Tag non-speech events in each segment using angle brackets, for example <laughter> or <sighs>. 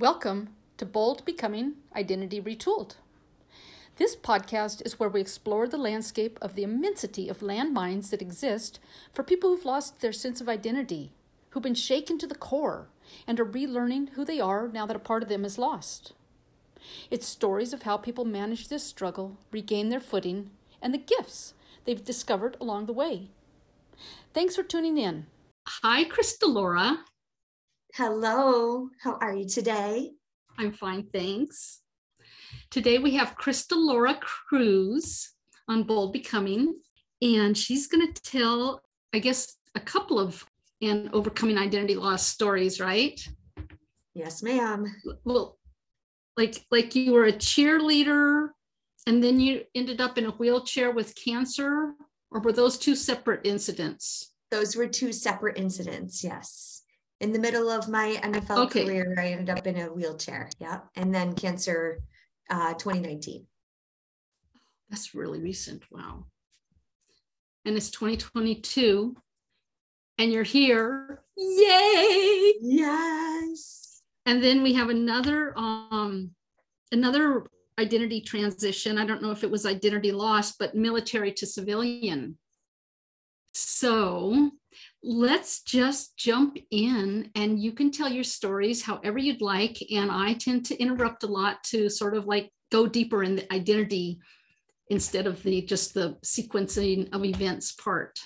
Welcome to Bold Becoming Identity Retooled. This podcast is where we explore the landscape of the immensity of landmines that exist for people who've lost their sense of identity, who've been shaken to the core, and are relearning who they are now that a part of them is lost. It's stories of how people manage this struggle, regain their footing, and the gifts they've discovered along the way. Thanks for tuning in. Hi, Crystal Laura. Hello, how are you today? I'm fine, thanks. Today we have Crystal Laura Cruz on Bold Becoming, and she's going to tell, I guess, a couple of and overcoming identity loss stories, right? Yes, ma'am. Well, like like you were a cheerleader and then you ended up in a wheelchair with cancer, or were those two separate incidents? Those were two separate incidents, yes in the middle of my NFL okay. career, I ended up in a wheelchair. Yeah. And then cancer uh, 2019. That's really recent. Wow. And it's 2022 and you're here. Yay. Yes. And then we have another um another identity transition. I don't know if it was identity loss, but military to civilian. So let's just jump in and you can tell your stories however you'd like. And I tend to interrupt a lot to sort of like go deeper in the identity instead of the just the sequencing of events part.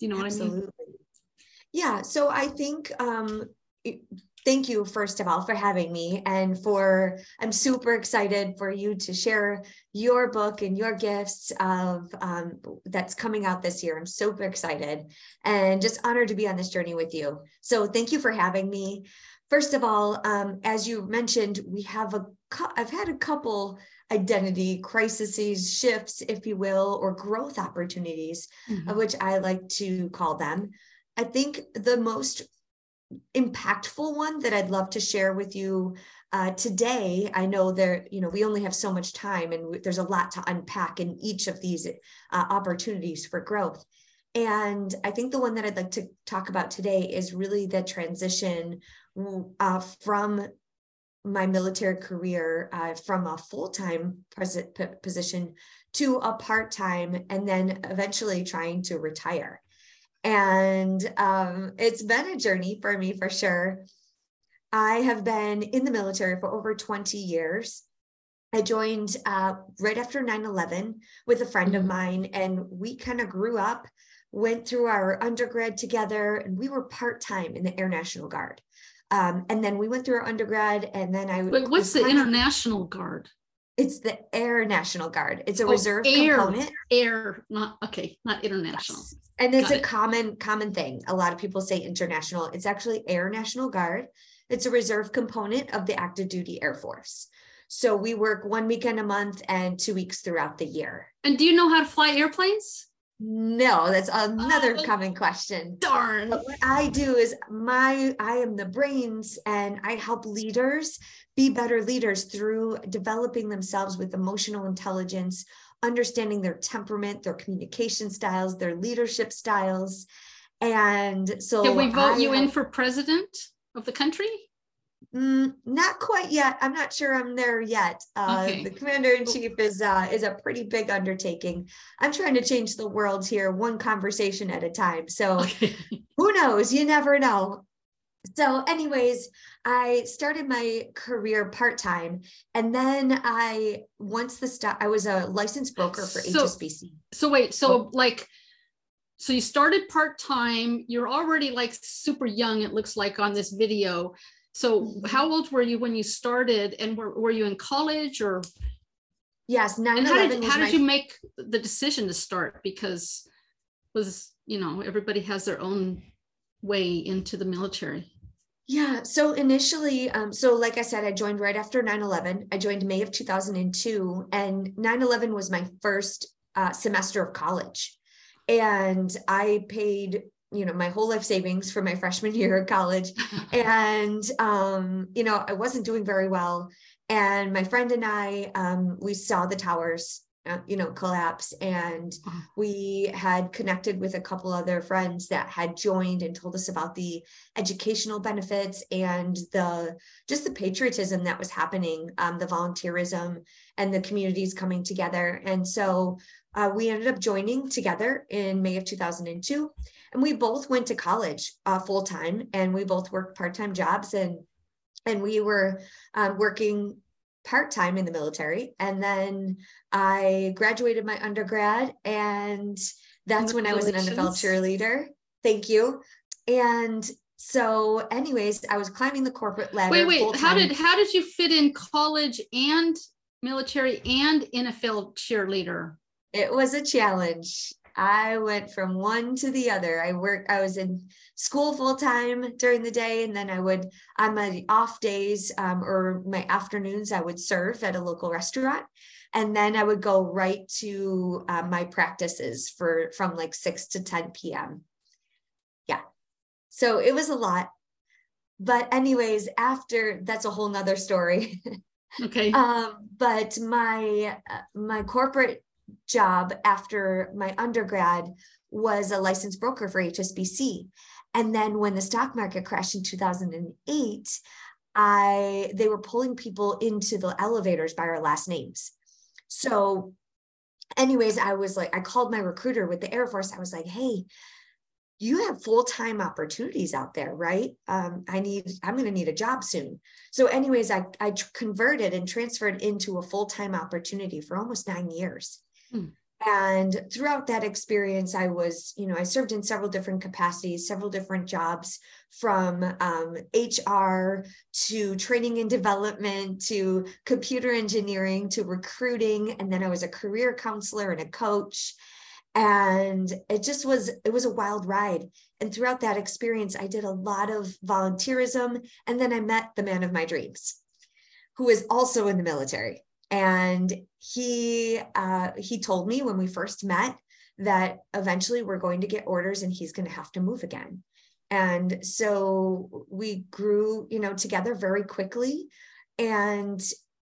You know Absolutely. what I mean? Yeah. So I think um, it, thank you first of all for having me and for i'm super excited for you to share your book and your gifts of um, that's coming out this year. I'm super excited and just honored to be on this journey with you. So thank you for having me. First of all um, as you mentioned we have a i've had a couple identity crises shifts if you will or growth opportunities mm-hmm. which i like to call them. I think the most impactful one that I'd love to share with you uh, today. I know there, you know, we only have so much time and there's a lot to unpack in each of these uh, opportunities for growth. And I think the one that I'd like to talk about today is really the transition uh, from my military career uh, from a full-time position to a part-time and then eventually trying to retire and um, it's been a journey for me for sure. I have been in the military for over 20 years. I joined uh, right after 9 11 with a friend of mm-hmm. mine, and we kind of grew up, went through our undergrad together, and we were part time in the Air National Guard. Um, and then we went through our undergrad, and then I. Wait, what's the International Guard? It's the Air National Guard. It's a oh, reserve air, component. Air, not okay, not international. Yes. And it's Got a it. common common thing. A lot of people say international. It's actually air national guard. It's a reserve component of the active duty air force. So we work one weekend a month and two weeks throughout the year. And do you know how to fly airplanes? No that's another oh, common question. darn. But what i do is my i am the brains and i help leaders be better leaders through developing themselves with emotional intelligence understanding their temperament, their communication styles, their leadership styles. And so Can we vote I you have, in for president of the country? Mm, not quite yet. I'm not sure I'm there yet. Uh, okay. The commander in chief is uh, is a pretty big undertaking. I'm trying to change the world here, one conversation at a time. So okay. <laughs> who knows? You never know. So, anyways, I started my career part time, and then I once the stuff I was a licensed broker for so, HSBC. So wait, so oh. like, so you started part time. You're already like super young. It looks like on this video. So mm-hmm. how old were you when you started, and were were you in college or? Yes, nine. and How did how did my... you make the decision to start? Because was you know everybody has their own way into the military. Yeah. So initially, um, so like I said, I joined right after 9 11. I joined May of 2002, and 9 11 was my first uh, semester of college. And I paid, you know, my whole life savings for my freshman <laughs> year of college. <laughs> and, um, you know, I wasn't doing very well. And my friend and I, um, we saw the towers uh, you know collapse. And Uh-huh. we had connected with a couple other friends that had joined and told us about the educational benefits and the just the patriotism that was happening um, the volunteerism and the communities coming together. And so uh, we ended up joining together in may of 2002 and we both went to college uh, full time and we both worked part-time jobs and and we were um, working part-time in the military and then i graduated my undergrad and that's when i was an nfl cheerleader thank you and so anyways i was climbing the corporate ladder Wait, wait. How full-time. did how did you fit in college and military and NFL cheerleader? it was a challenge i went from one to the other. I worked i was in school full time during the day and then i would on my off days um, or my afternoons i would serve at a local restaurant. And then i would go right to uh, my practices for from like 6 to 10 p.m yeah. So it was a lot. But anyways after that's a whole nother story. <laughs> Okay. um, but my uh, my corporate job after my undergrad was a licensed broker for HSBC. And then when the stock market crashed in 2008, I they were pulling people into the elevators by our last names. So anyways, I was like I called my recruiter with the Air Force. I was like, "Hey, you have full-time opportunities out there, right? Um, I need, I'm going to need a job soon. So anyways, I, I converted and transferred into a full-time opportunity for almost nine years. Hmm. And throughout that experience, I was, you know, I served in several different capacities, several different jobs from um, HR to training and development to computer engineering to recruiting. And then I was a career counselor and a coach and it just was it was a wild ride and throughout that experience i did a lot of volunteerism and then i met the man of my dreams who is also in the military and he uh, he told me when we first met that eventually we're going to get orders and he's going to have to move again. And so we grew you know together very quickly. And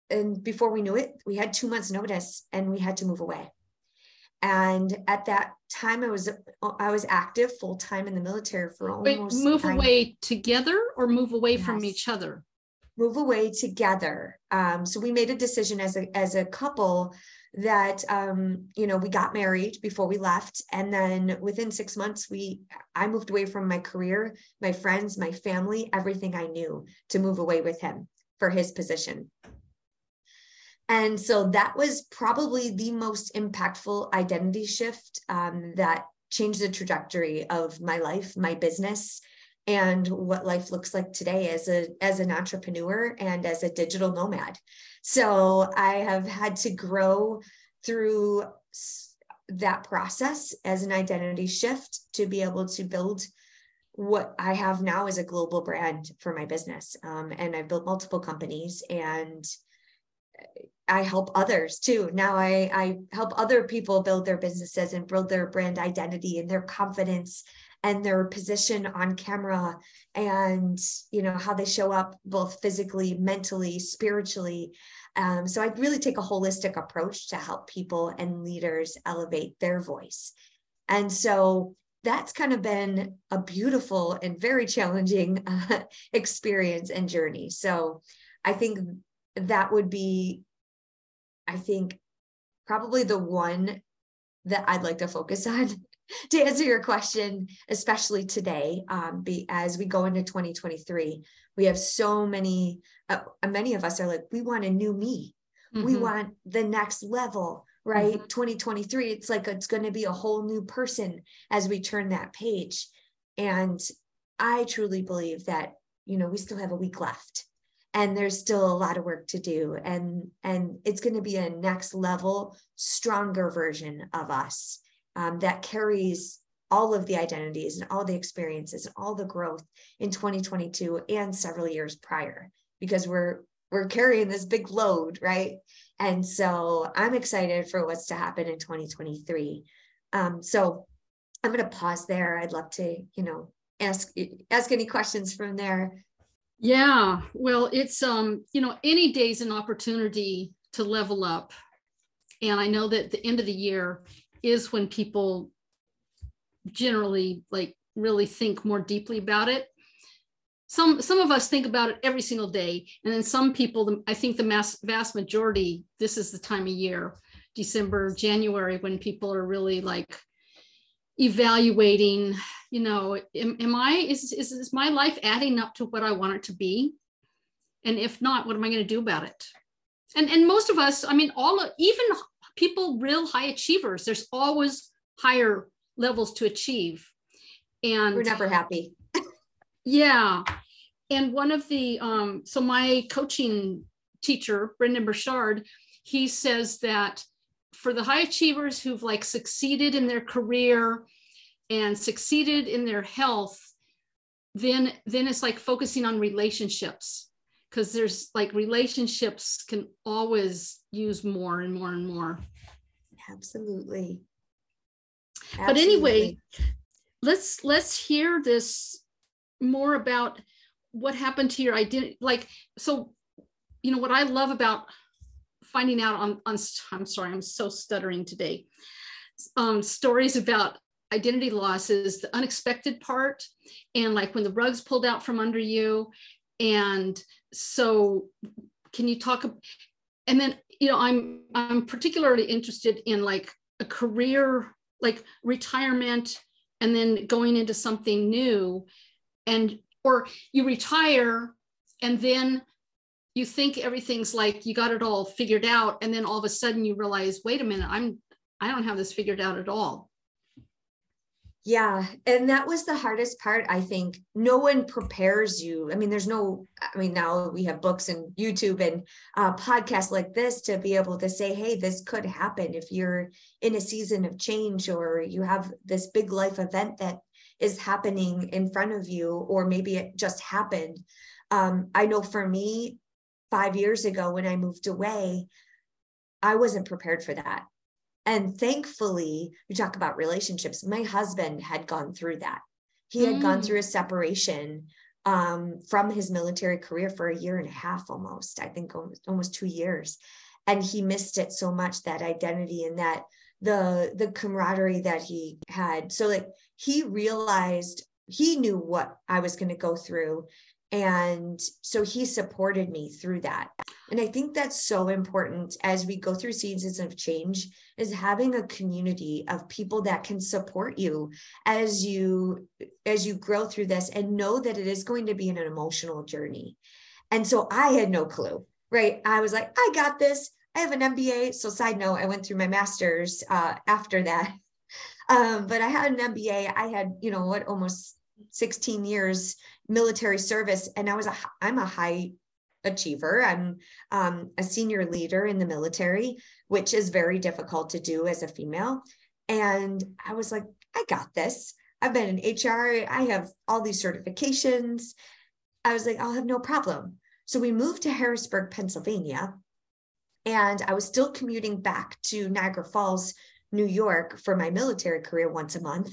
and before we knew it we had two months notice and we had to move away. And at that time i was i was active full time in the military for Wait, almost move nine- away together or move away from each other? Move away together. Um, so we made a decision as a as a couple that um, you know we got married before we left. And then within six months we i moved away from my career my friends my family everything i knew to move away with him for his position. And so that was probably the most impactful identity shift um, that changed the trajectory of my life my business and what life looks like today as a as an entrepreneur and as a digital nomad so i have had to grow through that process as an identity shift to be able to build what i have now as a global brand for my business um, and i've built multiple companies and I help others too. Now I, I help other people build their businesses and build their brand identity and their confidence and their position on camera and you know how they show up both physically mentally spiritually. Um, so i really take a holistic approach to help people and leaders elevate their voice. And so that's kind of been a beautiful and very challenging <laughs> uh, experience and journey. So i think that would be i think probably the one that i'd like to focus <laughs> on <laughs> to answer your question, especially today, um, be, as we go into 2023, we have so many, uh, many of us are like, we want a new me. We Mhm. want the next level, right? 2023, it's like it's going to be a whole new person as we turn that page. And I truly believe that, you know, we still have a week left and there's still a lot of work to do and and it's going to be a next level stronger version of us um, that carries all of the identities and all the experiences and all the growth in 2022 and several years prior because we're we're carrying this big load right? And so i'm excited for what's to happen in 2023 um, so i'm going to pause there. I'd love to you know ask ask any questions from there. Yeah, well, it's um, you know, any day's an opportunity to level up. and I know that the end of the year is when people generally like really think more deeply about it. Some some of us think about it every single day, and then some people, I think the mass, vast majority, this is the time of year, December, January, when people are really like evaluating you know am, am i is, is is my life adding up to what i want it to be and if not what am i going to do about it and and most of us i mean all of even people real high achievers. There's always higher levels to achieve. And we're never happy. Yeah. And one of the um so my coaching teacher Brendon Burchard he says that for the high achievers who've like succeeded in their career and succeeded in their health then then it's like focusing on relationships. Because there's like relationships can always use more and more and more. Absolutely, absolutely. but anyway let's let's hear this more about what happened to your identity like so you know what i love about finding out on, on i'm sorry i'm so stuttering today. Um, stories about identity loss is the unexpected part and like when the rug's pulled out from under you. And so can you talk and then you know i'm i'm particularly interested in like a career like retirement and then going into something new and or you retire and then you think everything's like you got it all figured out and then all of a sudden you realize wait a minute i'm i don't have this figured out at all yeah. And that was the hardest part, I think. No one prepares you. I mean, there's no, I mean, now we have books and YouTube and uh, podcasts like this to be able to say, hey, this could happen if you're in a season of change or you have this big life event that is happening in front of you, or maybe it just happened. Um, I know for me, five years ago when I moved away, I wasn't prepared for that. And thankfully, we talk about relationships. My husband had gone through that. He had mm. gone through a separation um, from his military career for a year and a half almost, I think almost, almost two years. And he missed it so much that identity and that the the camaraderie that he had. So like he realized he knew what I was going to go through and so he supported me through that. And I think that's so important as we go through seasons of change is having a community of people that can support you as you as you grow through this and know that it is going to be an emotional journey. And so I had no clue, right? I was like, I got this. I have an MBA. So side note, I went through my master's uh, after that. <laughs> Um, but I had an MBA. I had, you know, what almost 16 years military service and i was a i'm a high achiever. I'm um, a senior leader in the military which is very difficult to do as a female. And i was like i got this. I've been in hr i have all these certifications. I was like i'll have no problem. So we moved to harrisburg pennsylvania and i was still commuting back to niagara falls new york for my military career once a month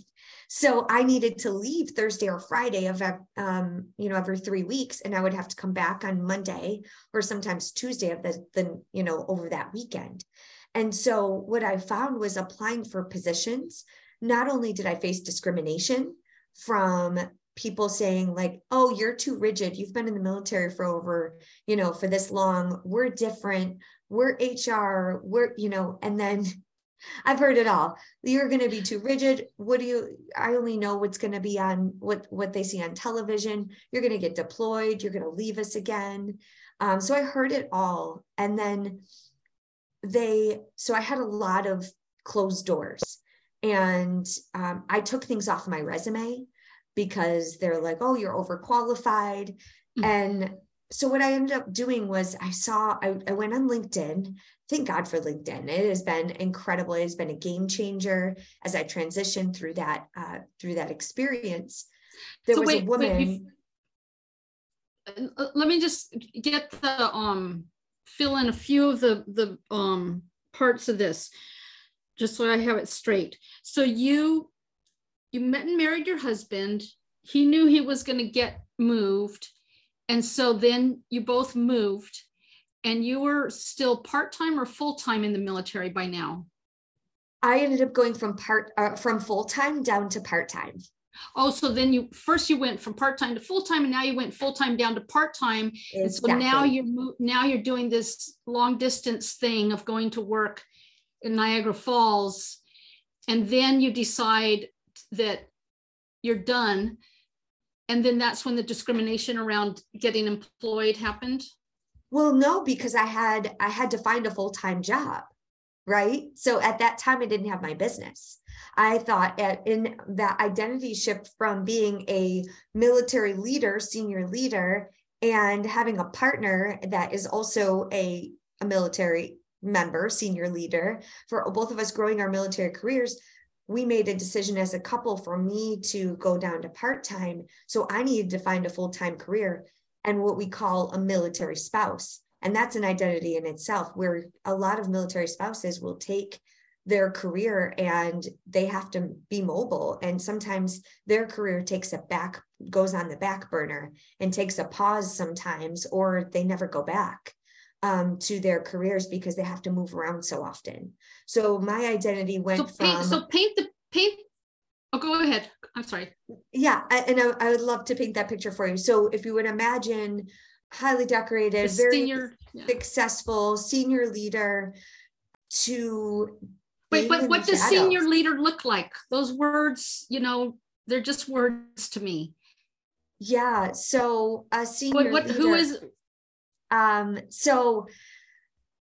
so I needed to leave Thursday or Friday of, um, you know, every three weeks, and I would have to come back on Monday or sometimes Tuesday of the, the, you know, over that weekend. And so what I found was applying for positions. Not only did I face discrimination from people saying like oh you're too rigid you've been in the military for over you know for this long we're different we're hr we're you know and then I've heard it all. You're going to be too rigid. What do you? I only know what's going to be on what what they see on television. You're going to get deployed. You're going to leave us again. Um, so I heard it all, and then they. So I had a lot of closed doors, and um, I took things off my resume because they're like, "Oh, you're overqualified," mm-hmm. and so what I ended up doing was I saw I, I went on LinkedIn thank God for LinkedIn. It has been incredible. It has been a game changer as I transitioned through that uh, through that experience. There so was wait, a woman. Wait, uh, let me just get the um fill in a few of the the um parts of this, just so I have it straight. So you you met and married your husband. He knew he was going to get moved, and so then you both moved and you were still part-time or full-time in the military by now I ended up going from part uh, from full time down to part time. Oh, so then you first you went from part time to full time, and now you went full time down to part time. Exactly. And so now you're now you're doing this long distance thing of going to work in Niagara Falls, and then you decide that you're done, and then that's when the discrimination around getting employed happened. Well, no, because I had I had to find a full time job right? So at that time, I didn't have my business. I thought at, in that identity shift from being a military leader, senior leader, and having a partner that is also a, a military member, senior leader, for both of us growing our military careers, we made a decision as a couple for me to go down to part time. So I needed to find a full time career and what we call a military spouse. And that's an identity in itself, where a lot of military spouses will take their career and they have to be mobile. And sometimes their career takes a back, goes on the back burner and takes a pause sometimes, or they never go back. Um, to their careers because they have to move around so often. So my identity went so paint, from. So paint the paint. Oh, go ahead. I'm sorry. Yeah, and I, I, would love to paint that picture for you. So if you would imagine highly decorated, very senior, yeah. successful senior leader to wait but what does shadows. senior leader look like those words you know they're just words to me yeah so a senior what, what leader, who is um so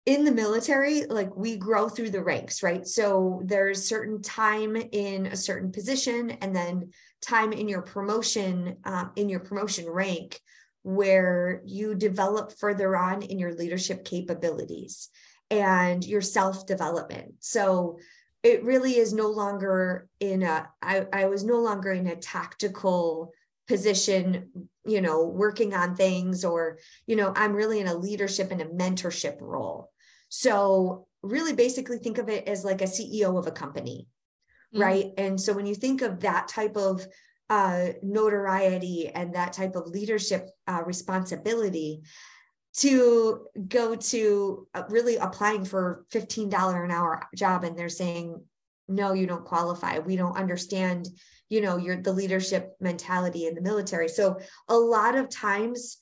in the military like we grow through the ranks right so there's certain time in a certain position and then time in your promotion um, in your promotion rank where you develop further on in your leadership capabilities and your self development. So it really is no longer in a, I, I was no longer in a tactical position, you know, working on things, or, you know, I'm really in a leadership and a mentorship role. So really basically think of it as like a CEO of a company. Mm-hmm. Right. And so when you think of that type of uh, notoriety and that type of leadership uh, responsibility to go to uh, really applying for $15 an hour job and they're saying no you don't qualify we don't understand you know your the leadership mentality in the military so a lot of times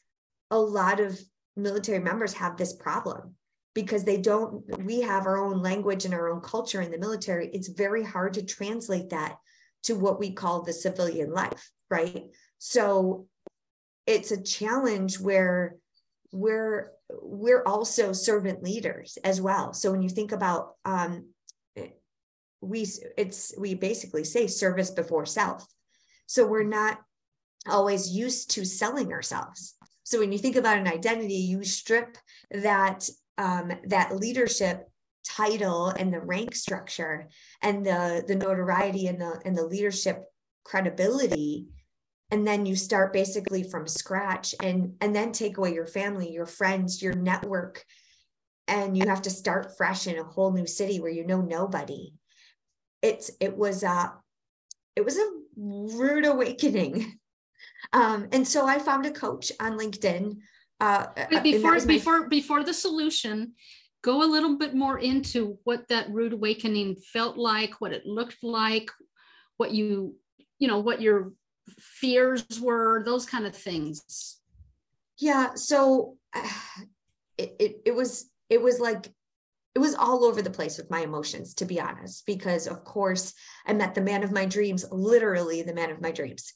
a lot of military members have this problem because they don't we have our own language and our own culture in the military it's very hard to translate that to what we call the civilian life, right? So it's a challenge where we're we're also servant leaders as well. So when you think about um, we it's we basically say service before self. So we're not always used to selling ourselves. So when you think about an identity, you strip that um, that leadership title and the rank structure and the the notoriety and the and the leadership credibility and then you start basically from scratch and and then take away your family your friends your network and you have to start fresh in a whole new city where you know nobody it's it was a it was a rude awakening <laughs> um and so i found a coach on linkedin uh before before before the solution go a little bit more into what that rude awakening felt like, what it looked like, what you, you know, what your fears were, those kind of things. Yeah. So uh, <sighs> it, it, it was, it was like, it was all over the place with my emotions, to be honest, because of course I met the man of my dreams, literally the man of my dreams.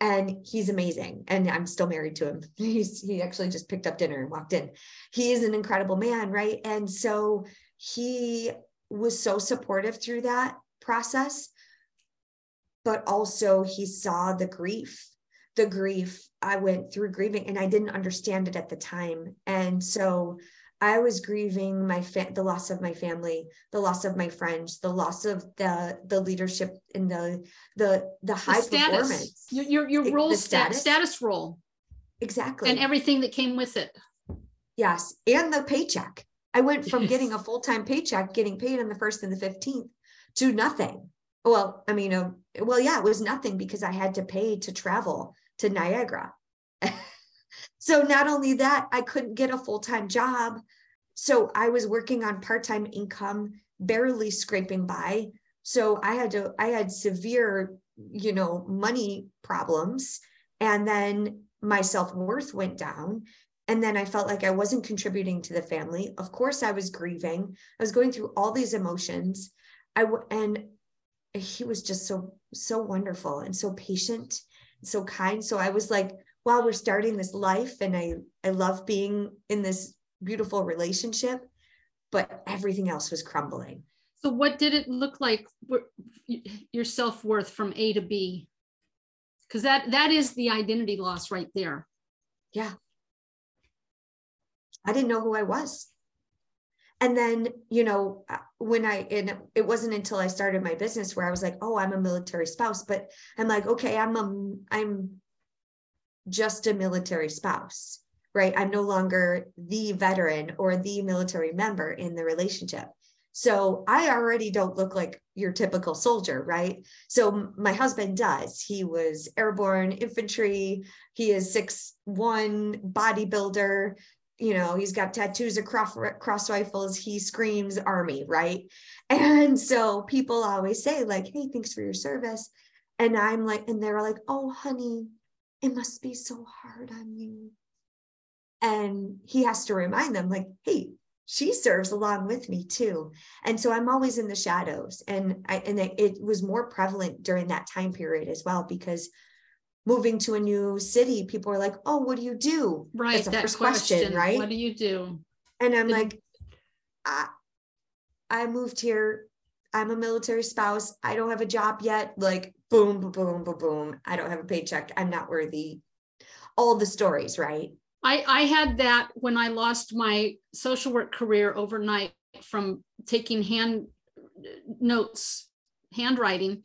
And he's amazing and i'm still married to him. <laughs> He's he actually just picked up dinner and walked in. He is an incredible man right? And so he was so supportive through that process but also he saw the grief. The grief i went through grieving and i didn't understand it at the time. And so I was grieving my fa- the loss of my family, the loss of my friends, the loss of the the leadership in the the the high the performance. Your your, your role status. status role. Exactly. And everything that came with it. Yes, and the paycheck. I went from yes. <laughs> getting a full-time paycheck, getting paid on the 1st and the 15th to nothing. Well, I mean, uh, well, yeah, it was nothing because I had to pay to travel to Niagara. So not only that, I couldn't get a full-time job. So I was working on part-time income, barely scraping by. So I had to, I had severe, you know, money problems. And then my self-worth went down. And then I felt like I wasn't contributing to the family. Of course, I was grieving. I was going through all these emotions. I and he was just so so wonderful and so patient, so kind. So I was like, wow, we're starting this life, and I I love being in this beautiful relationship, but everything else was crumbling. So what did it look like your self-worth from A to B? Because that that is the identity loss right there. Yeah. I didn't know who I was. And then, you know, uh, when I, and it wasn't until I started my business where I was like, oh, I'm a military spouse, but I'm like, okay, I'm a, I'm just a military spouse, right? I'm no longer the veteran or the military member in the relationship. So I already don't look like your typical soldier, right? So my husband does. He was airborne infantry. He is six one bodybuilder you know, he's got tattoos across cross, rifles. He screams army, right? <laughs> And so people always say, like, hey, thanks for your service. And I'm like, and they're like, oh, honey, it must be so hard on you. And he has to remind them, like, hey, she serves along with me too. And so I'm always in the shadows. And I and it was more prevalent during that time period as well, because moving to a new city, people are like, "Oh, what do you do?" Right. That's the first question, question, right? What do you do? And I'm like, I, I moved here. I'm a military spouse. I don't have a job yet. Like, boom, boom, boom, boom, boom. I don't have a paycheck. I'm not worthy. All the stories, right? I, I had that when I lost my social work career overnight from taking hand uh, notes, handwriting.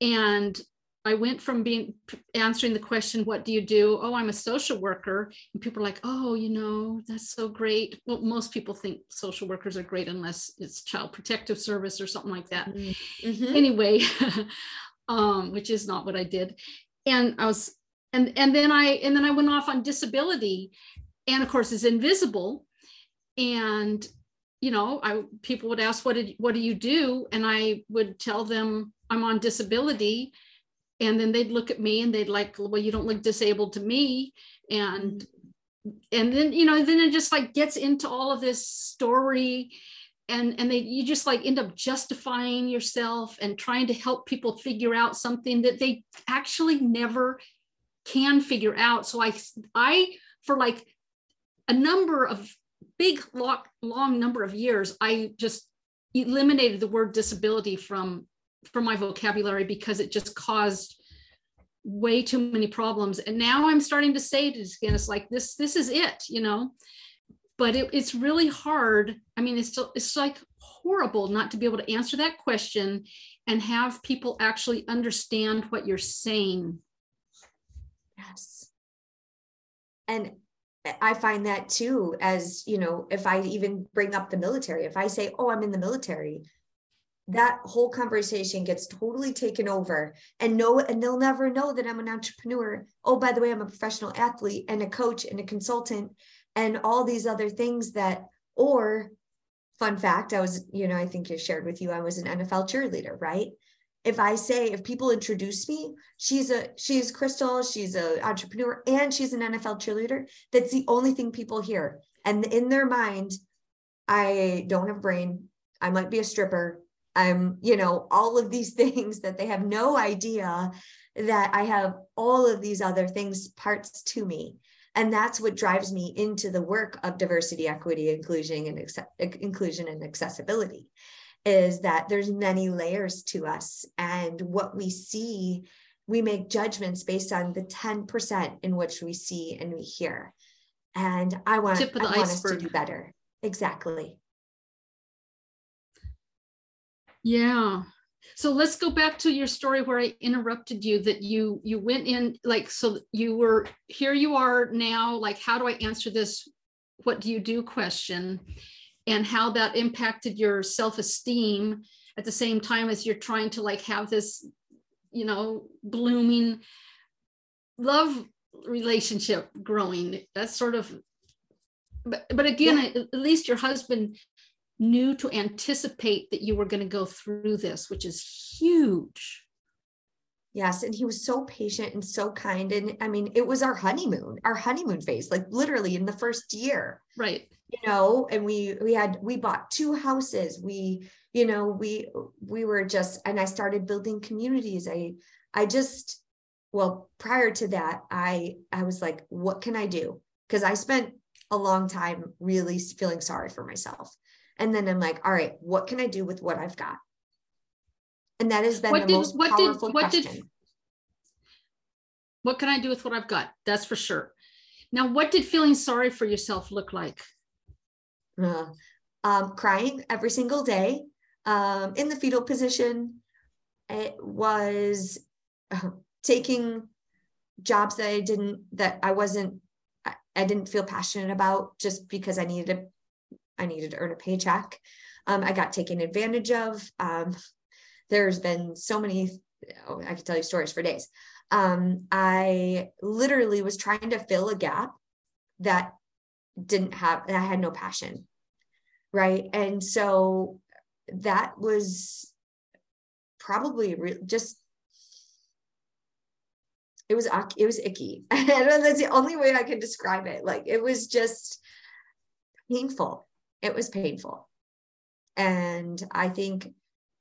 And I went from being answering the question, What do you do? Oh, I'm a social worker. And people are like, Oh, you know, that's so great. Well, most people think social workers are great unless it's child protective service or something like that. Mm-hmm. mm-hmm. Anyway, <laughs> um, which is not what I did. And I was, and and then I and then I went off on disability, and of course it's invisible. And you know, I people would ask, What did what do you do? And I would tell them I'm on disability and then they'd look at me and they'd like well you don't look disabled to me. And and then you know then it just like gets into all of this story and and they you just like end up justifying yourself and trying to help people figure out something that they actually never can figure out. So i i for like a number of big long, long number of years i just eliminated the word disability from from my vocabulary because it just caused way too many problems. And now i'm starting to say to it's like this this is it you know? But it, it's really hard. I mean it's still it's like horrible not to be able to answer that question and have people actually understand what you're saying. Yes. And i find that too as you know if i even bring up the military if i say oh i'm in the military that whole conversation gets totally taken over and no and they'll never know that i'm an entrepreneur. Oh by the way i'm a professional athlete and a coach and a consultant and all these other things that or fun fact i was you know i think you shared with you i was an nfl cheerleader right? If i say if people introduce me she's a she's crystal she's an entrepreneur and she's an nfl cheerleader that's the only thing people hear. And in their mind i don't have brain. I might be a stripper I'm, you know, all of these <laughs> things that they have no idea that I have all of these other things, parts to me. And that's what drives me into the work of diversity, equity, inclusion, and inclusion and accessibility is that there's many layers to us. And what we see, we make judgments based on the 10% in which we see and we hear. And I want, I want us to do better. Exactly. Yeah. So let's go back to your story where I interrupted you that you you went in like so you were here you are now like how do I answer this what do you do question and how that impacted your self-esteem at the same time as you're trying to like have this you know blooming love relationship growing. That's sort of, but, but again, yeah. at least your husband knew to anticipate that you were going to go through this, which is huge. Yes. And he was so patient and so kind. And I mean, it was our honeymoon, our honeymoon phase, like literally in the first year. Right. You know, and we we had we bought two houses. We, you know, we we were just and I started building communities. I I just well, prior to that, I I was like, what can I do? Because I spent a long time really feeling sorry for myself. And then I'm like, all right, what can I do with what I've got? And that has been what the did, most what powerful did, what question. Did, what can I do with what I've got? That's for sure. Now, what did feeling sorry for yourself look like? Uh, um, crying every single day um, in the fetal position. It was uh, taking jobs that I didn't, that I wasn't, I, I didn't feel passionate about just because I needed to, I needed to earn a paycheck. Um, I got taken advantage of. Um, there's been so many oh, i could tell you stories for days um, i literally was trying to fill a gap that didn't have that had no passion right and so that was probably re- just it was it was icky <laughs> that's the only way i can describe it like it was just painful it was painful. And i think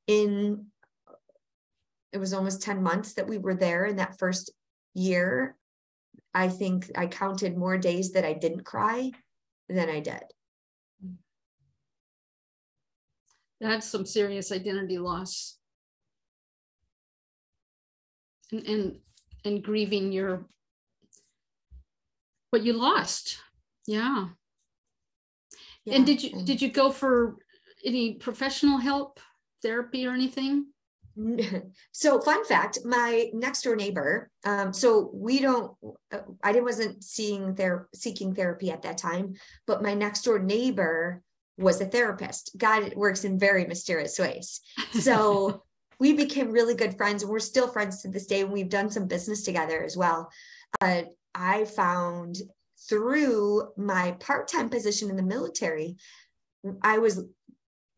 in it was almost 10 months that we were there in that first year i think i counted more days that i didn't cry than i did. That's some serious identity loss. And and, and grieving your what you lost. Yeah. Yeah and did you did you go for any professional help therapy or anything? <laughs> So fun fact my next door neighbor um, so we don't uh, i wasn't seeing their seeking therapy at that time but my next door neighbor was a therapist. God works in very mysterious ways. So <laughs> we became really good friends and we're still friends to this day and we've done some business together as well. Uh, i found through my part-time position in the military i was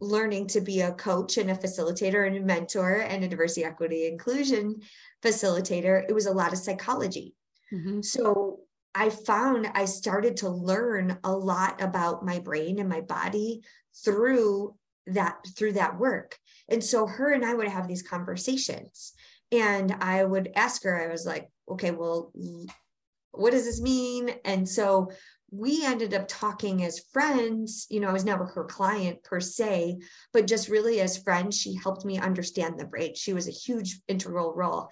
learning to be a coach and a facilitator and a mentor and a diversity, equity, inclusion facilitator, it was a lot of psychology. Mm-hmm. So I found I started to learn a lot about my brain and my body through that through that work. And so her and I would have these conversations and I would ask her I was like, "Okay, well what does this mean?" And so we ended up talking as friends. You know, I was never her client per se, but just really as friends, she helped me understand the braid. She was a huge integral role.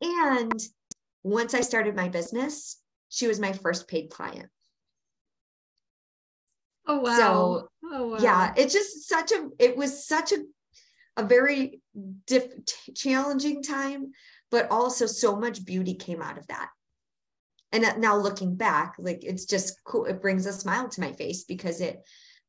And once I started my business, she was my first paid client. Oh wow. So oh, wow. yeah, it's just such a it was such a a very diff, challenging time, but also so much beauty came out of that and now looking back like it's just cool. It brings a smile to my face because it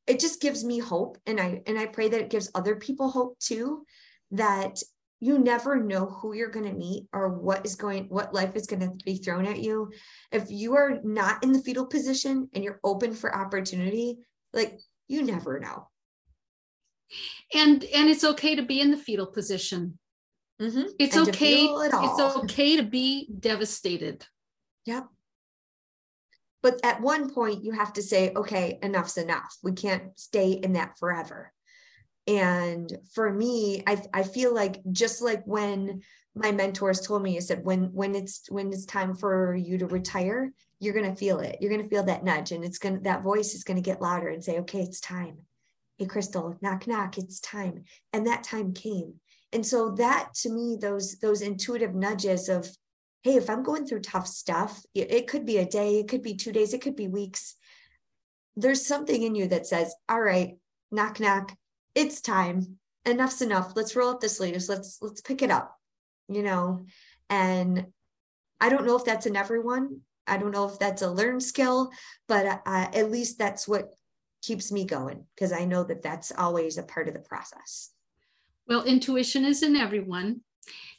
it just gives me hope. And i and i pray that it gives other people hope too that you never know who you're going to meet or what is going what life is going to be thrown at you. If you are not in the fetal position and you're open for opportunity like you never know. And and it's okay to be in the fetal position. Mm-hmm. it's and okay it it's <laughs> okay to be devastated Yep. But at one point, you have to say, okay, enough's enough. We can't stay in that forever. And for me, I, I feel like just like when my mentors told me, I said, when when it's when it's time for you to retire, you're gonna feel it. You're gonna feel that nudge, and it's gonna that voice is gonna get louder and say, okay, it's time. Hey, Crystal, knock knock, it's time. And that time came. And so that to me, those those intuitive nudges of hey, if I'm going through tough stuff, it could be a day, it could be two days, it could be weeks. There's something in you that says, all right, knock, knock, it's time. Enough's enough. Let's roll up the sleeves. Let's let's pick it up, you know. And I don't know if that's in everyone. I don't know if that's a learned skill, but uh, at least that's what keeps me going because I know that that's always a part of the process. Well, intuition is in everyone,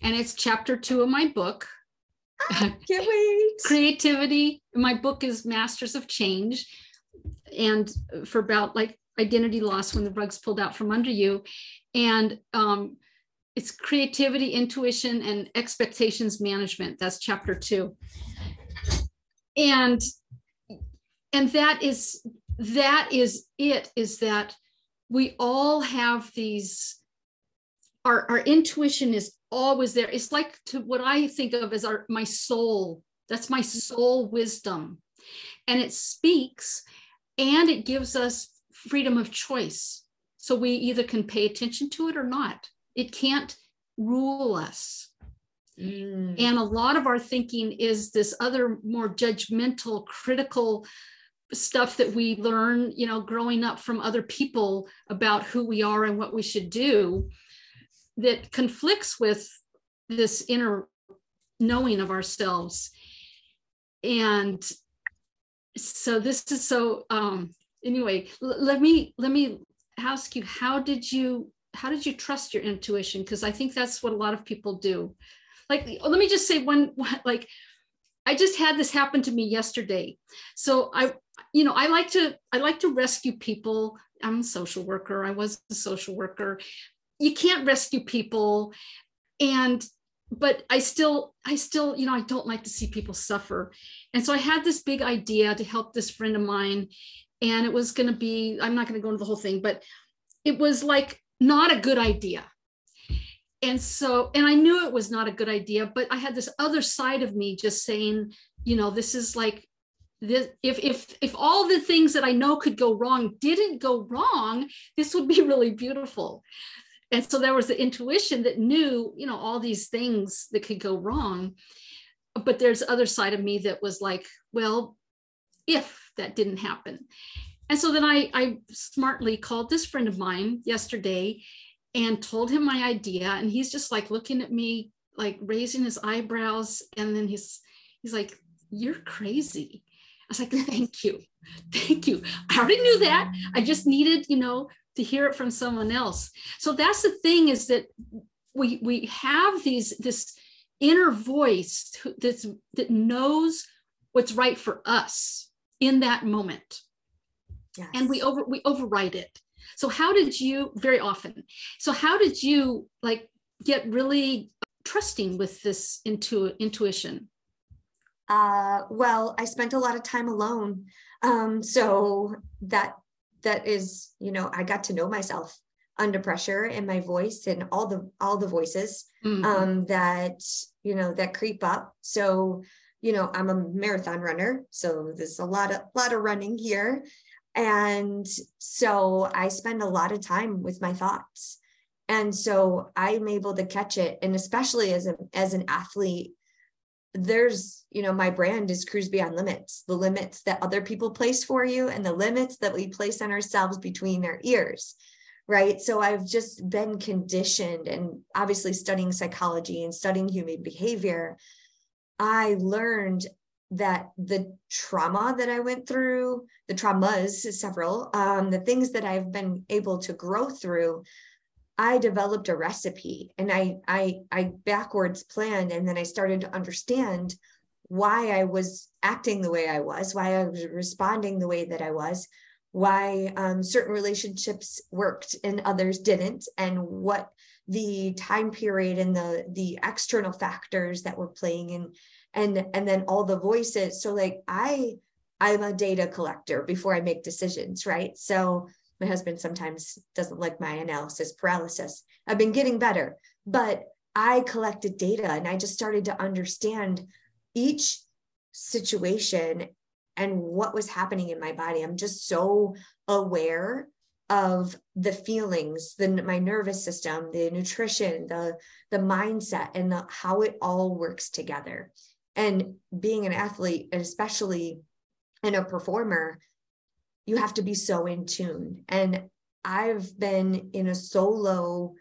and it's chapter two of my book <laughs> can't wait. Creativity. My book is Masters of Change. And for about like identity loss when the rug's pulled out from under you. And um, it's creativity, intuition, and expectations management. That's chapter two. And and that is that is it is that we all have these our, our intuition is always there. It's like to what i think of as our my soul. That's my soul wisdom. And it speaks and it gives us freedom of choice. So we either can pay attention to it or not. It can't rule us. Mm. and a lot of our thinking is this other more judgmental critical stuff that we learn, you know, growing up from other people about who we are and what we should do that conflicts with this inner knowing of ourselves. And so this is so um anyway, let me let me ask you how did you how did you trust your intuition because I think that's what a lot of people do. Like let me just say one like I just had this happen to me yesterday. So I you know i like to i like to rescue people i'm a social worker i was a social worker you can't rescue people. And but i still i still you know i don't like to see people suffer. And so i had this big idea to help this friend of mine. And it was going to be i'm not going to go into the whole thing but it was like not a good idea. And so and i knew it was not a good idea but i had this other side of me just saying you know this is like this, if if if all the things that I know could go wrong didn't go wrong, this would be <laughs> really beautiful. And so there was the intuition that knew, you know, all these things that could go wrong. But there's other side of me that was like, well, if that didn't happen. And so then I, I smartly called this friend of mine yesterday and told him my idea. And he's just like looking at me, like raising his eyebrows. And then he's he's like, You're crazy. I was like, thank you. Thank you. I already knew that. I just needed, you know, to hear it from someone else. So that's the thing is that we we have these this inner voice that's that knows what's right for us in that moment. Yes. And we over we override it. So how did you very often? So how did you like get really trusting with this intu- intuition? Uh, well, I spent a lot of time alone. Um, so that that is, you know, I got to know myself under pressure and my voice and all the all the voices mm-hmm. um, that you know that creep up. So you know, I'm a marathon runner, so there's a lot of lot of running here, and so I spend a lot of time with my thoughts, and so I'm able to catch it, and especially as a as an athlete there's you know my brand is Crews Beyond Limits the limits that other people place for you and the limits that we place on ourselves between our ears right? So i've just been conditioned and obviously studying psychology and studying human behavior. I learned that the trauma that i went through the traumas several um, the things that i've been able to grow through I developed a recipe and I I I backwards planned and then I started to understand why I was acting the way I was, why I was responding the way that I was, why um, certain relationships worked and others didn't, and what the time period and the the external factors that were playing in, and and then all the voices. So like I I'm a data collector before I make decisions, right? So my husband sometimes doesn't like my analysis paralysis. I've been getting better, but I collected data and I just started to understand each situation and what was happening in my body. I'm just so aware of the feelings, the my nervous system, the nutrition, the the mindset, and the, how it all works together. And being an athlete, and especially in a performer, you have to be so in tune. And I've been in a solo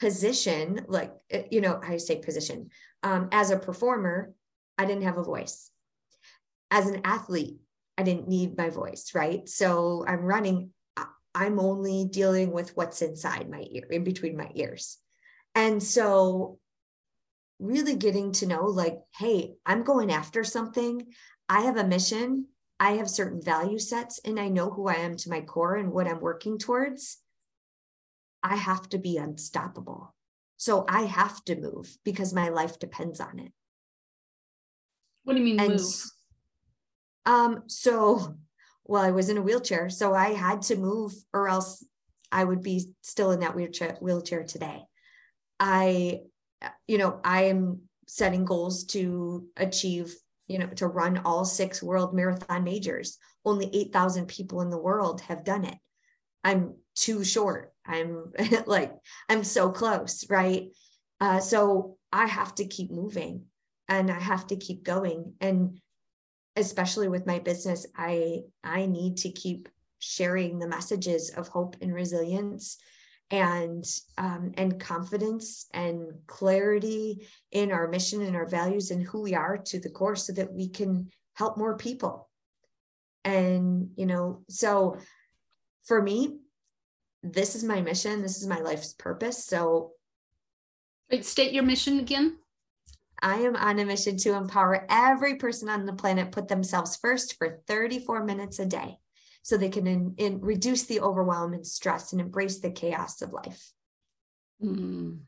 position, like, eh, you know, I say position. Um, as a performer, I didn't have a voice. As an athlete, I didn't need my voice, right? So I'm running, I'm only dealing with what's inside my ear, in between my ears. And so really getting to know like, hey, I'm going after something. I have a mission. I have certain value sets and I know who I am to my core and what I'm working towards. I have to be unstoppable. So I have to move because my life depends on it. What do you mean and, move? Um, so well, I was in a wheelchair, so I had to move or else I would be still in that wheelchair wheelchair today. I, you know, I am setting goals to achieve, you know, to run all six world marathon majors. Only 8,000 people in the world have done it. I'm too short. I'm <laughs> like, I'm so close, right? Uh, so I have to keep moving and I have to keep going. And especially with my business, I I need to keep sharing the messages of hope and resilience and um, and confidence and clarity in our mission and our values and who we are to the core so that we can help more people. And you know so for me this is my mission. This is my life's purpose. So Wait, state your mission again. I am on a mission to empower every person on the planet put themselves first for 34 minutes a day so they can in, in reduce the overwhelm and stress and embrace the chaos of life. Mm.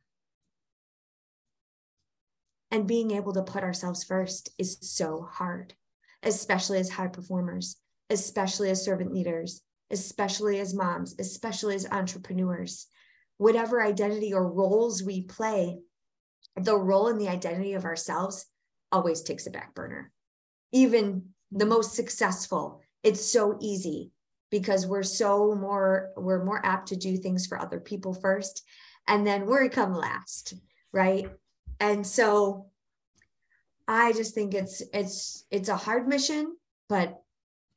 And being able to put ourselves first is so hard, especially as high performers, especially as servant leaders, especially as moms, especially as entrepreneurs. Whatever identity or roles we play, the role and the identity of ourselves always takes a back burner. Even the most successful, it's so easy because we're so more we're more apt to do things for other people first and then worry come last right? And so i just think it's it's it's a hard mission but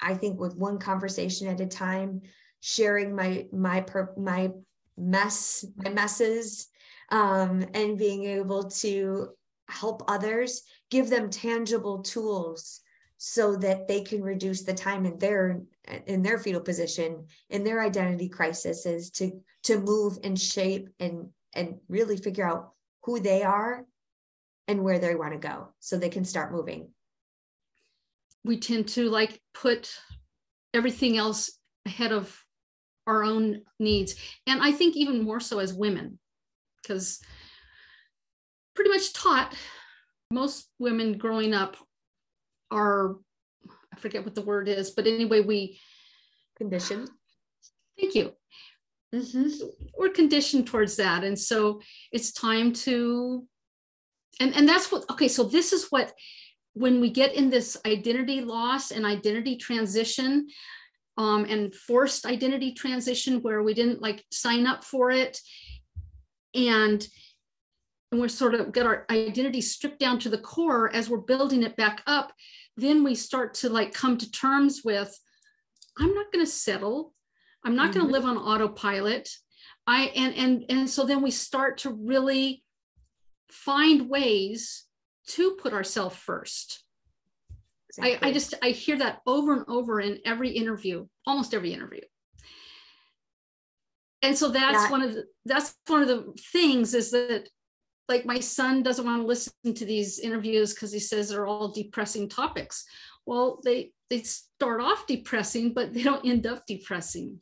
i think with one conversation at a time sharing my my per, my mess my messes um, and being able to help others give them tangible tools so that they can reduce the time in their in their fetal position in their identity crisis is to to move and shape and and really figure out who they are and where they want to go so they can start moving. We tend to like put everything else ahead of our own needs and i think even more so as women because pretty much taught most women growing up are I forget what the word is, but anyway, we conditioned. Thank you. Mm-hmm. We're conditioned towards that, and so it's time to, and and that's what. Okay, so this is what when we get in this identity loss and identity transition, um, and forced identity transition where we didn't like sign up for it, and and we're sort of get our identity stripped down to the core as we're building it back up then we start to like come to terms with i'm not going to settle i'm not mm-hmm. going to live on autopilot i and and and so then we start to really find ways to put ourselves first exactly. I, I just i hear that over and over in every interview almost every interview and so that's yeah. one of the that's one of the things is that like my son doesn't want to listen to these interviews because he says they're all depressing topics. Well they they start off depressing but they don't end up depressing.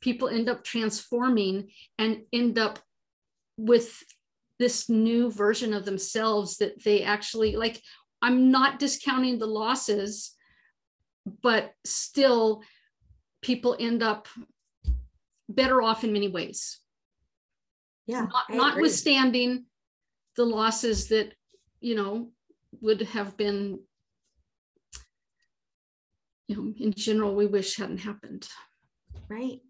People end up transforming and end up with this new version of themselves that they actually like i'm not discounting the losses but still people end up better off in many ways yeah Not, notwithstanding the losses that you know would have been you know in general we wish hadn't happened. Right.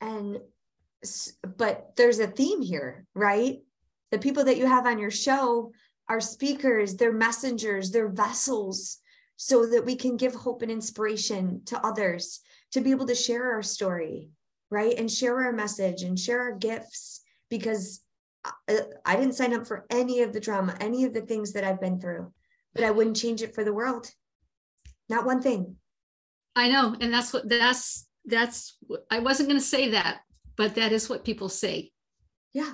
And but there's a theme here right? The people that you have on your show are speakers they're messengers they're vessels so that we can give hope and inspiration to others to be able to share our story right? And share our message and share our gifts because I, I didn't sign up for any of the drama, any of the things that I've been through, but I wouldn't change it for the world. Not one thing. I know. And that's what that's that's I wasn't going to say that, but that is what people say. Yeah.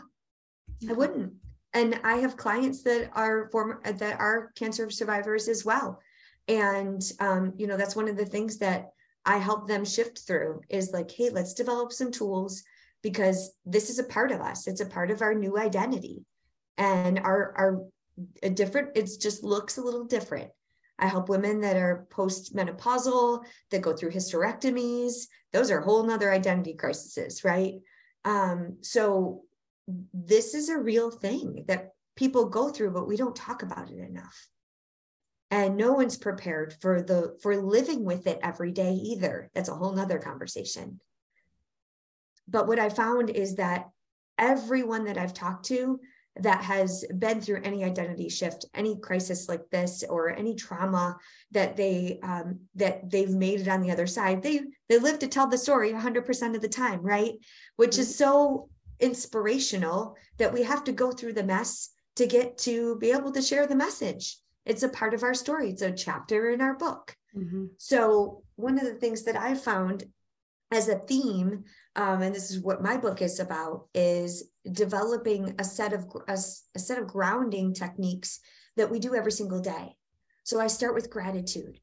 I wouldn't. and I have clients that are former that are cancer survivors as well. And um, you know, that's one of the things that I help them shift through is like, hey, let's develop some tools because this is a part of us. It's a part of our new identity. And our our a different, it just looks a little different. I help women that are post-menopausal, that go through hysterectomies. Those are whole nother identity crises, right? Um, so this is a real thing that people go through, but we don't talk about it enough. And no one's prepared for the for living with it every day either. That's a whole nother conversation. But what I found is that everyone that I've talked to that has been through any identity shift, any crisis like this, or any trauma that they um, that they've made it on the other side, they they live to tell the story 100% of the time, right? Which mm-hmm. is so inspirational that we have to go through the mess to get to be able to share the message. It's a part of our story, it's a chapter in our book. Mm-hmm. So, one of the things that I found as a theme, um, and this is what my book is about, is developing a set of a, a set of grounding techniques that we do every single day. So I start with gratitude.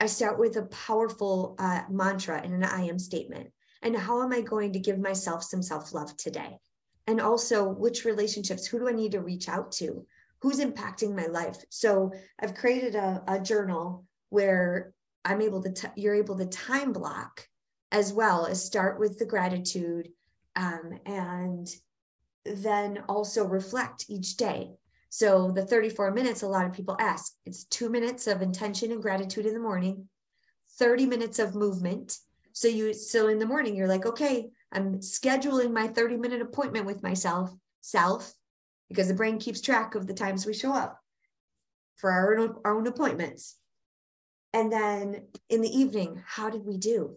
I start with a powerful uh, mantra and an I am statement and how am I going to give myself some self love today? And also, which relationships, who do I need to reach out to? Who's impacting my life? So, I've created a, a journal where I'm able to, t- you're able to time block as well as start with the gratitude um, and then also reflect each day. So, the 34 minutes, a lot of people ask, it's two minutes of intention and gratitude in the morning, 30 minutes of movement, so you so in the morning you're like, okay, I'm scheduling my 30 minute appointment with myself, self, because the brain keeps track of the times we show up for our own, our own appointments. And then in the evening, how did we do?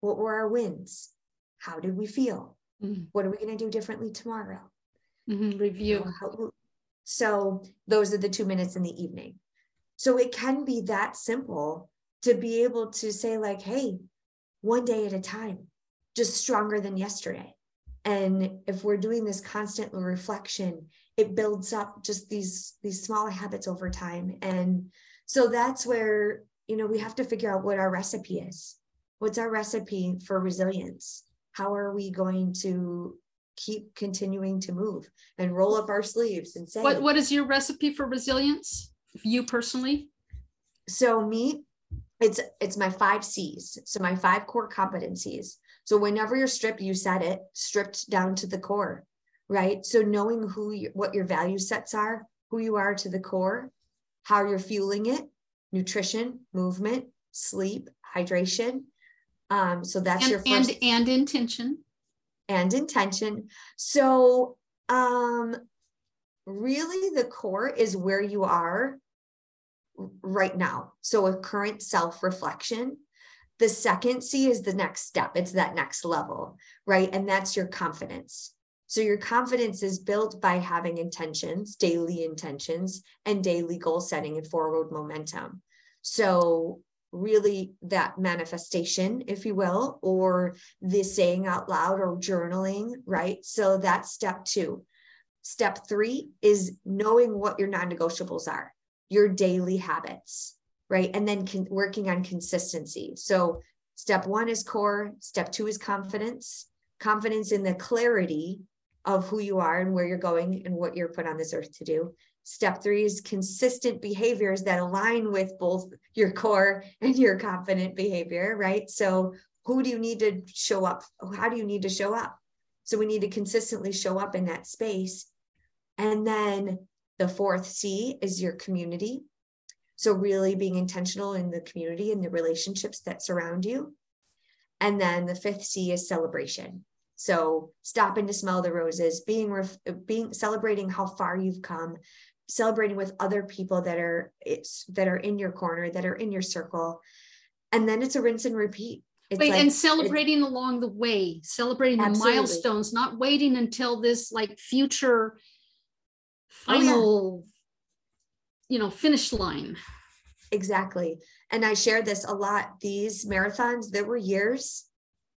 What were our wins? How did we feel? Mm-hmm. What are we going to do differently tomorrow? Mm-hmm. Review. So those are the two minutes in the evening. So it can be that simple to be able to say, like, hey, one day at a time, just stronger than yesterday. And if we're doing this constant reflection, it builds up just these these small habits over time. And so that's where, you know, we have to figure out what our recipe is. What's our recipe for resilience? How are we going to keep continuing to move and roll up our sleeves and say what, what is your recipe for resilience you personally so me it's it's my five C's. So my five core competencies. So whenever you're stripped, you said it, stripped down to the core, right? So knowing who you, what your value sets are, who you are to the core, how you're fueling it, nutrition, movement, sleep, hydration. Um, so that's and, your first and and intention. And intention. So um really the core is where you are right now. So a current self reflection. The second C is the next step, it's that next level, right? And that's your confidence. So your confidence is built by having intentions, daily intentions, and daily goal setting and forward momentum. So really that manifestation, if you will, or the saying out loud or journaling, right? So that's step two. Step three is knowing what your non negotiables are your daily habits, right? And then con- working on consistency. So, step one is core, step two is confidence, confidence in the clarity of who you are and where you're going and what you're put on this earth to do. Step three is consistent behaviors that align with both your core and your confident behavior, right? So, who do you need to show up? How do you need to show up? So, we need to consistently show up in that space. And then the fourth C is your community. So, really being intentional in the community and the relationships that surround you. And then the fifth C is celebration. So, stopping to smell the roses, being ref- being celebrating how far you've come, celebrating with other people that are it's that are in your corner, that are in your circle. And then it's a rinse and repeat. It's Wait, like, and celebrating along the way, celebrating absolutely. the milestones, not waiting until this like future final, oh, yeah. you know, finish line. Exactly. And I share this a lot. These marathons, there were years.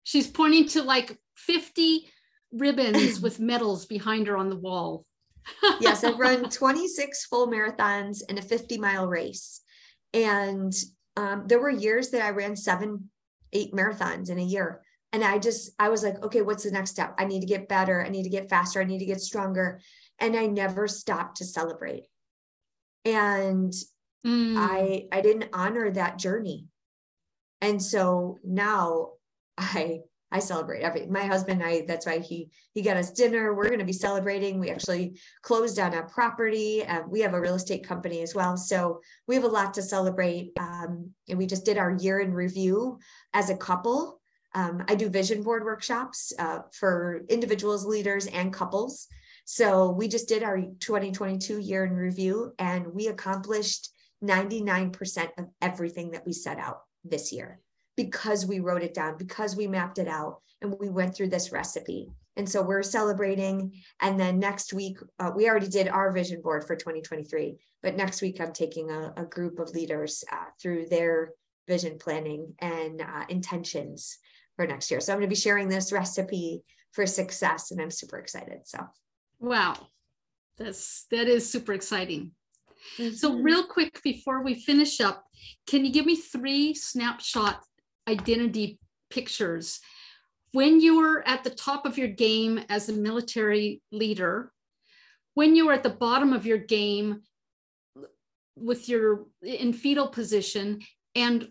She's pointing to like 50 ribbons <clears throat> with medals behind her on the wall. <laughs> yes, I've run 26 full marathons and a 50 mile race. And um, there were years that I ran seven, eight marathons in a year. And I just, I was like, okay, what's the next step? I need to get better. I need to get faster. I need to get stronger. And I never stopped to celebrate. And mm. I, I didn't honor that journey. And so now I I celebrate every my husband and I that's why he he got us dinner. We're going to be celebrating. We actually closed on a property um, we have a real estate company as well. So we have a lot to celebrate um, and we just did our year in review as a couple. Um, I do vision board workshops uh, for individuals leaders and couples. So we just did our 2022 year in review and we accomplished 99% of everything that we set out this year because we wrote it down, because we mapped it out, and we went through this recipe. And so we're celebrating. And then next week, uh, we already did our vision board for 2023. But next week, I'm taking a, a group of leaders uh, through their vision planning and uh, intentions for next year. So I'm going to be sharing this recipe for success, and I'm super excited. So, wow, that's that is super exciting. Mm-hmm. So, real quick before we finish up, can you give me three snapshot identity pictures. When you were at the top of your game as a military leader, when you were at the bottom of your game with your in fetal position, and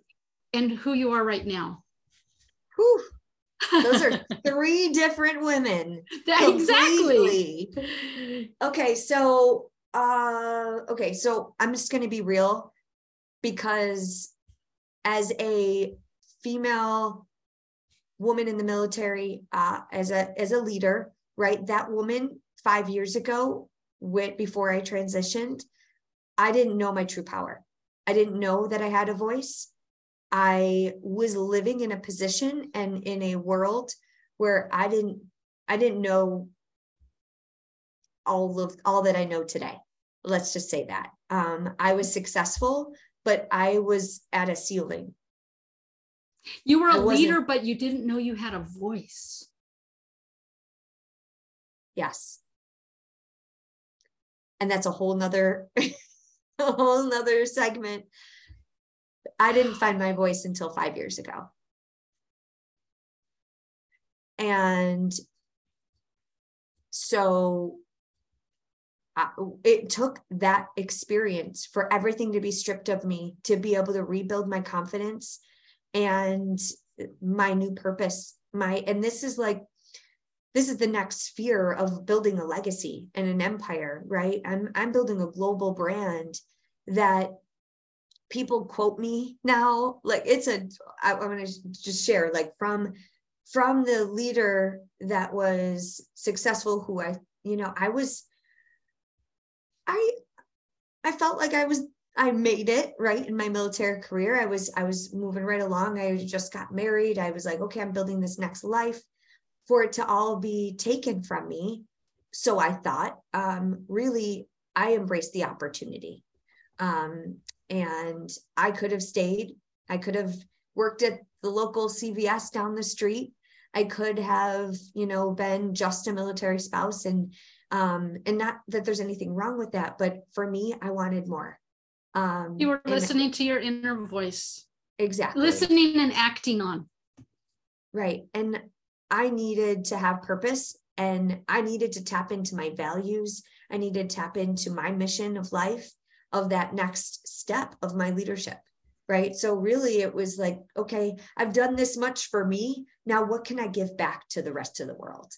and who you are right now. Whew. Those are <laughs> three different women. exactly. Okay, so uh okay, so I'm just going to be real because as a female woman in the military uh, as a as a leader, right? That woman five years ago, went before I transitioned, I didn't know my true power. I didn't know that I had a voice. I was living in a position and in a world where I didn't I didn't know all of all that I know today. Let's just say that. Um, I was successful, but I was at a ceiling. You were a leader, but you didn't know you had a voice. Yes. And that's a whole nother, <laughs> a whole nother segment. I didn't find my voice until five years ago. And so uh, it took that experience for everything to be stripped of me to be able to rebuild my confidence and my new purpose my and this is like this is the next sphere of building a legacy and an empire right? I'm i'm building a global brand that people quote me now. Like it's a I, i'm going to just share like from from the leader that was successful who i you know i was i i felt like i was I made it right in my military career. I was I was moving right along. I just got married. I was like, okay, I'm building this next life for it to all be taken from me. So I thought, um, really, I embraced the opportunity. Um, and I could have stayed. I could have worked at the local CVS down the street. I could have, you know, been just a military spouse and um and not that there's anything wrong with that, but for me, I wanted more. Um, you were listening to your inner voice. Exactly. Listening and acting on. Right. And I needed to have purpose and I needed to tap into my values. I needed to tap into my mission of life, of that next step of my leadership. Right. So, really, it was like, okay, I've done this much for me. Now, what can I give back to the rest of the world?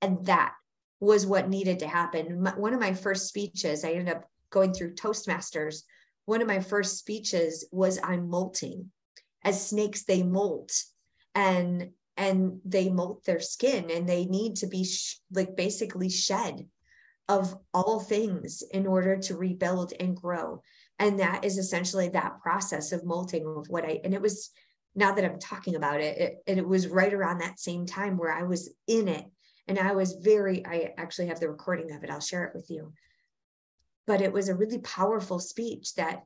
And that was what needed to happen. one of my first speeches, I ended up going through Toastmasters one of my first speeches was I'm molting. As snakes, they molt and and they molt their skin and they need to be sh- like basically shed of all things in order to rebuild and grow. And that is essentially that process of molting of what I and it was now that I'm talking about it, it and it was right around that same time where I was in it and I was very I actually have the recording of it. I'll share it with you but it was a really powerful speech that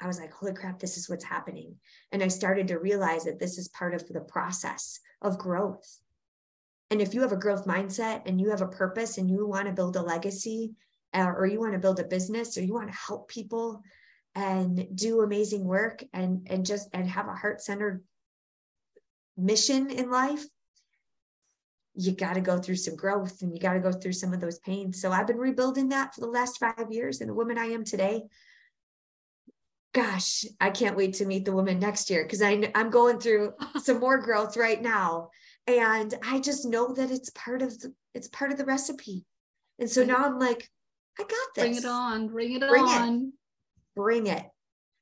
I was like, holy crap, this is what's happening. And I started to realize that this is part of the process of growth. And if you have a growth mindset and you have a purpose and you want to build a legacy, uh, or you want to build a business or you want to help people and do amazing work and and just and have a heart-centered mission in life you got to go through some growth and you got to go through some of those pains. So i've been rebuilding that for the last five years and the woman i am today gosh i can't wait to meet the woman next year because i'm going through <laughs> some more growth right now. And i just know that it's part of the, it's part of the recipe. And so now i'm like i got this bring it on bring it bring on. It bring it.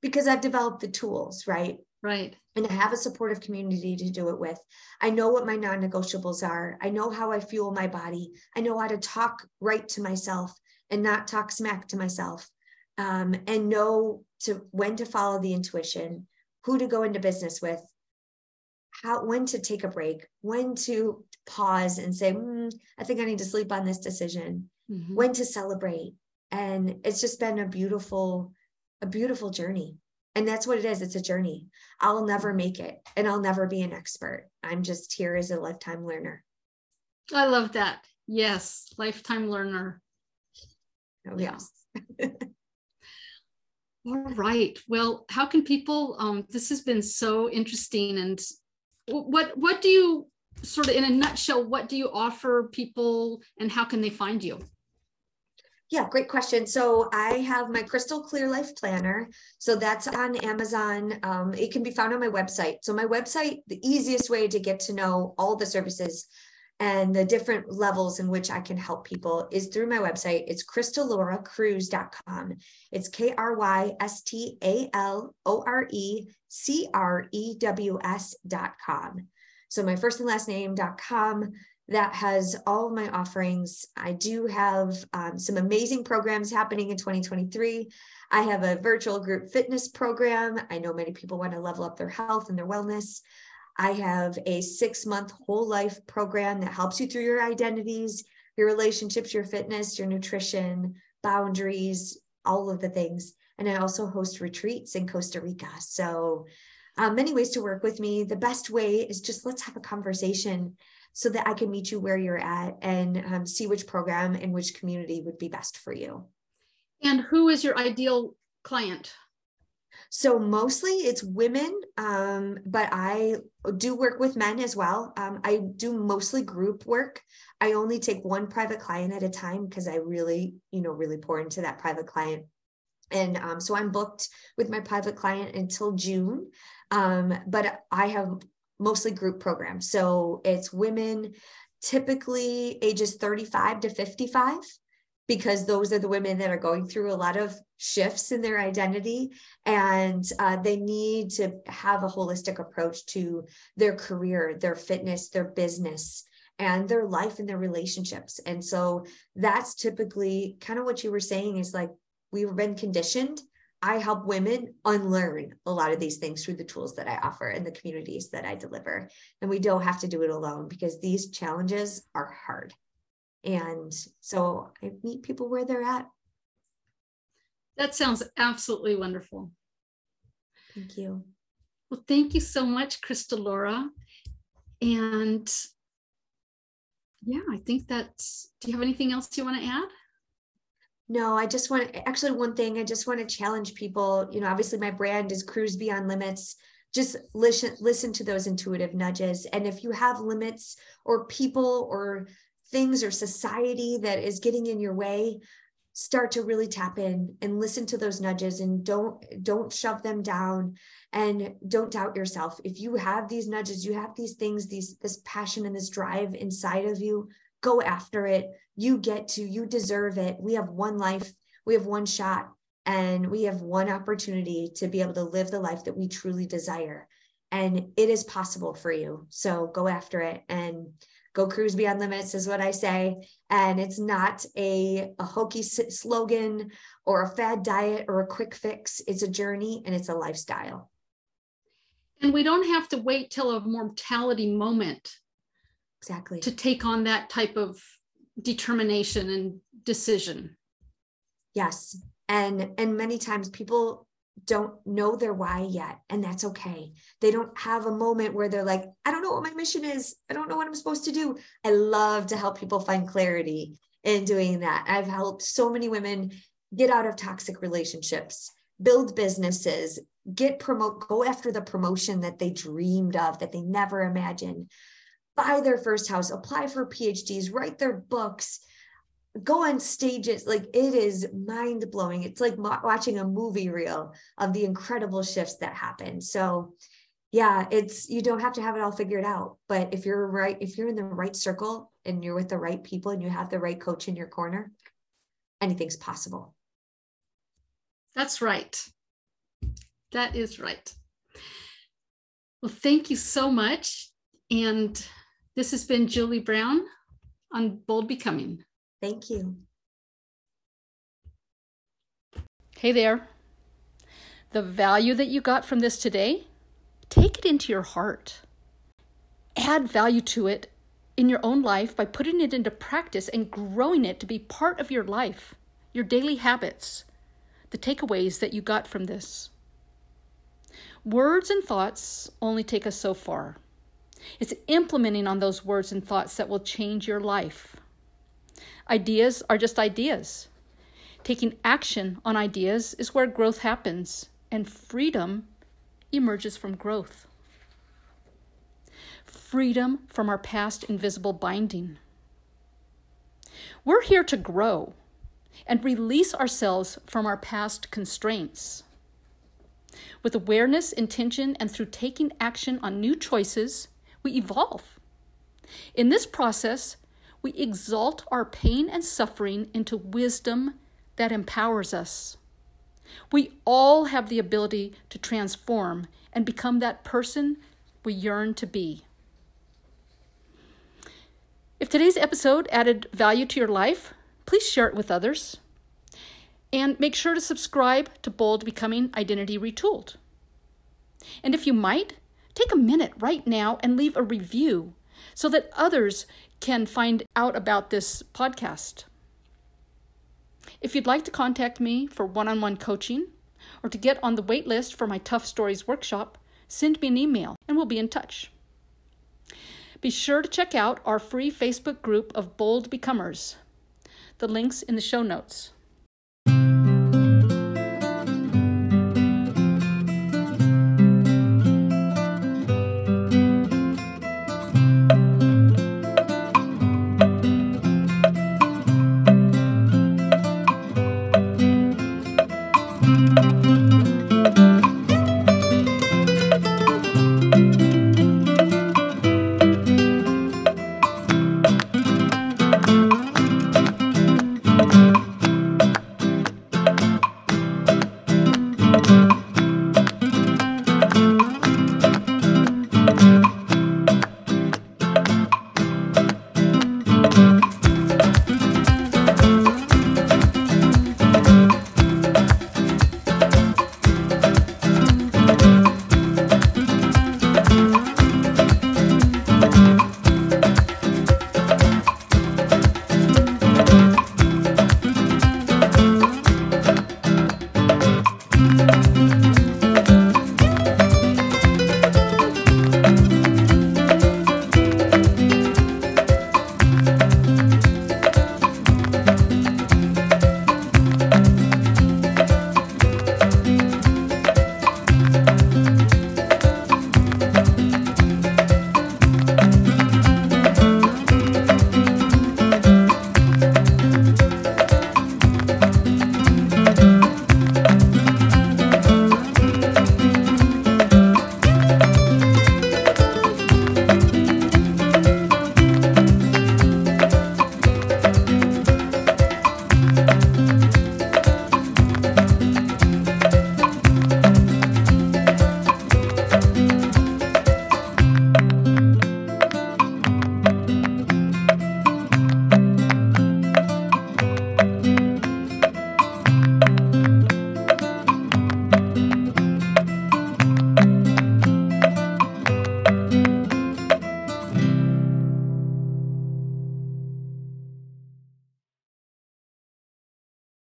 Because I've developed the tools, right? Right. And I have a supportive community to do it with. I know what my non negotiables are. I know how I fuel my body. I know how to talk right to myself and not talk smack to myself. Um, and know to when to follow the intuition, who to go into business with, how when to take a break, when to pause and say, mm, I think I need to sleep on this decision, mm-hmm. when to celebrate. And it's just been a beautiful a beautiful journey. And that's what it is. It's a journey. I'll never make it and I'll never be an expert. I'm just here as a lifetime learner. I love that. Yes, lifetime learner. Oh, yes. <laughs> All right. Well, how can people um this has been so interesting and what what do you sort of in a nutshell what do you offer people and how can they find you? Yeah, great question. So I have my Crystal Clear Life Planner. So that's on Amazon. Um, it can be found on my website. So my website, the easiest way to get to know all the services and the different levels in which I can help people is through my website. It's crystalloracruz.com. It's K R Y S T A L O R E C R E W S.com. So my first and last name.com that has all of my offerings. I do have um, some amazing programs happening in 2023. I have a virtual group fitness program. I know many people want to level up their health and their wellness. I have a six month whole life program that helps you through your identities, your relationships, your fitness, your nutrition, boundaries, all of the things. And I also host retreats in Costa Rica. So, um, many ways to work with me. The best way is just let's have a conversation so that I can meet you where you're at and um, see which program and which community would be best for you. And who is your ideal client? So mostly it's women, um, but I do work with men as well. Um, I do mostly group work. I only take one private client at a time because I really, you know, really pour into that private client. And um, so I'm booked with my private client until June. Um, but I have mostly group programs. So it's women typically ages 35 to 55 because those are the women that are going through a lot of shifts in their identity and uh, they need to have a holistic approach to their career their fitness their business and their life and their relationships and so that's typically kind of what you were saying is like we've been conditioned I help women unlearn a lot of these things through the tools that I offer and the communities that I deliver. And we don't have to do it alone because these challenges are hard. And so I meet people where they're at. That sounds absolutely wonderful. Thank you. Well, thank you so much, Crystal Laura. And yeah, I think that's, do you have anything else you want to add? No, I just want actually one thing I just want to challenge people. You know, obviously my brand is Crews Beyond Limits. Just listen listen to those intuitive nudges. And if you have limits or people or things or society that is getting in your way, start to really tap in and listen to those nudges and don't don't shove them down and don't doubt yourself. If you have these nudges, you have these things, these this passion and this drive inside of you, go after it. You get to, you deserve it. We have one life, we have one shot, and we have one opportunity to be able to live the life that we truly desire. And it is possible for you. So go after it and go cruise beyond limits is what I say. And it's not a, a hokey slogan or a fad diet or a quick fix. It's a journey and it's a lifestyle. And we don't have to wait till a mortality moment exactly. to take on that type of determination and decision. Yes. And and many times people don't know their why yet and that's okay. They don't have a moment where they're like i don't know what my mission is. I don't know what i'm supposed to do. I love to help people find clarity in doing that. I've helped so many women get out of toxic relationships, build businesses, get promote, go after the promotion that they dreamed of, that they never imagined, buy their first house, apply for PhDs, write their books, go on stages. Like it is mind blowing. It's like watching a movie reel of the incredible shifts that happen. So, yeah, it's you don't have to have it all figured out, but if you're right, if you're in the right circle and you're with the right people and you have the right coach in your corner, anything's possible. That's right. That is right. Well, thank you so much. And this has been Julie Brown on Bold Becoming. Thank you. Hey there. The value that you got from this today, take it into your heart. Add value to it in your own life by putting it into practice and growing it to be part of your life, your daily habits, the takeaways that you got from this. Words and thoughts only take us so far. It's implementing on those words and thoughts that will change your life. Ideas are just ideas. Taking action on ideas is where growth happens, and freedom emerges from growth. Freedom from our past invisible binding. We're here to grow and release ourselves from our past constraints. With awareness, intention, and through taking action on new choices, we evolve. In this process, we exalt our pain and suffering into wisdom that empowers us. We all have the ability to transform and become that person we yearn to be. If today's episode added value to your life, please share it with others. And make sure to subscribe to Bold Becoming Identity Retooled. And if you might, take a minute right now and leave a review so that others can find out about this podcast. If you'd like to contact me for one on one coaching or to get on the wait list for my Tough Stories workshop, send me an email and we'll be in touch. Be sure to check out our free Facebook group of Bold Becomers. The link's in the show notes.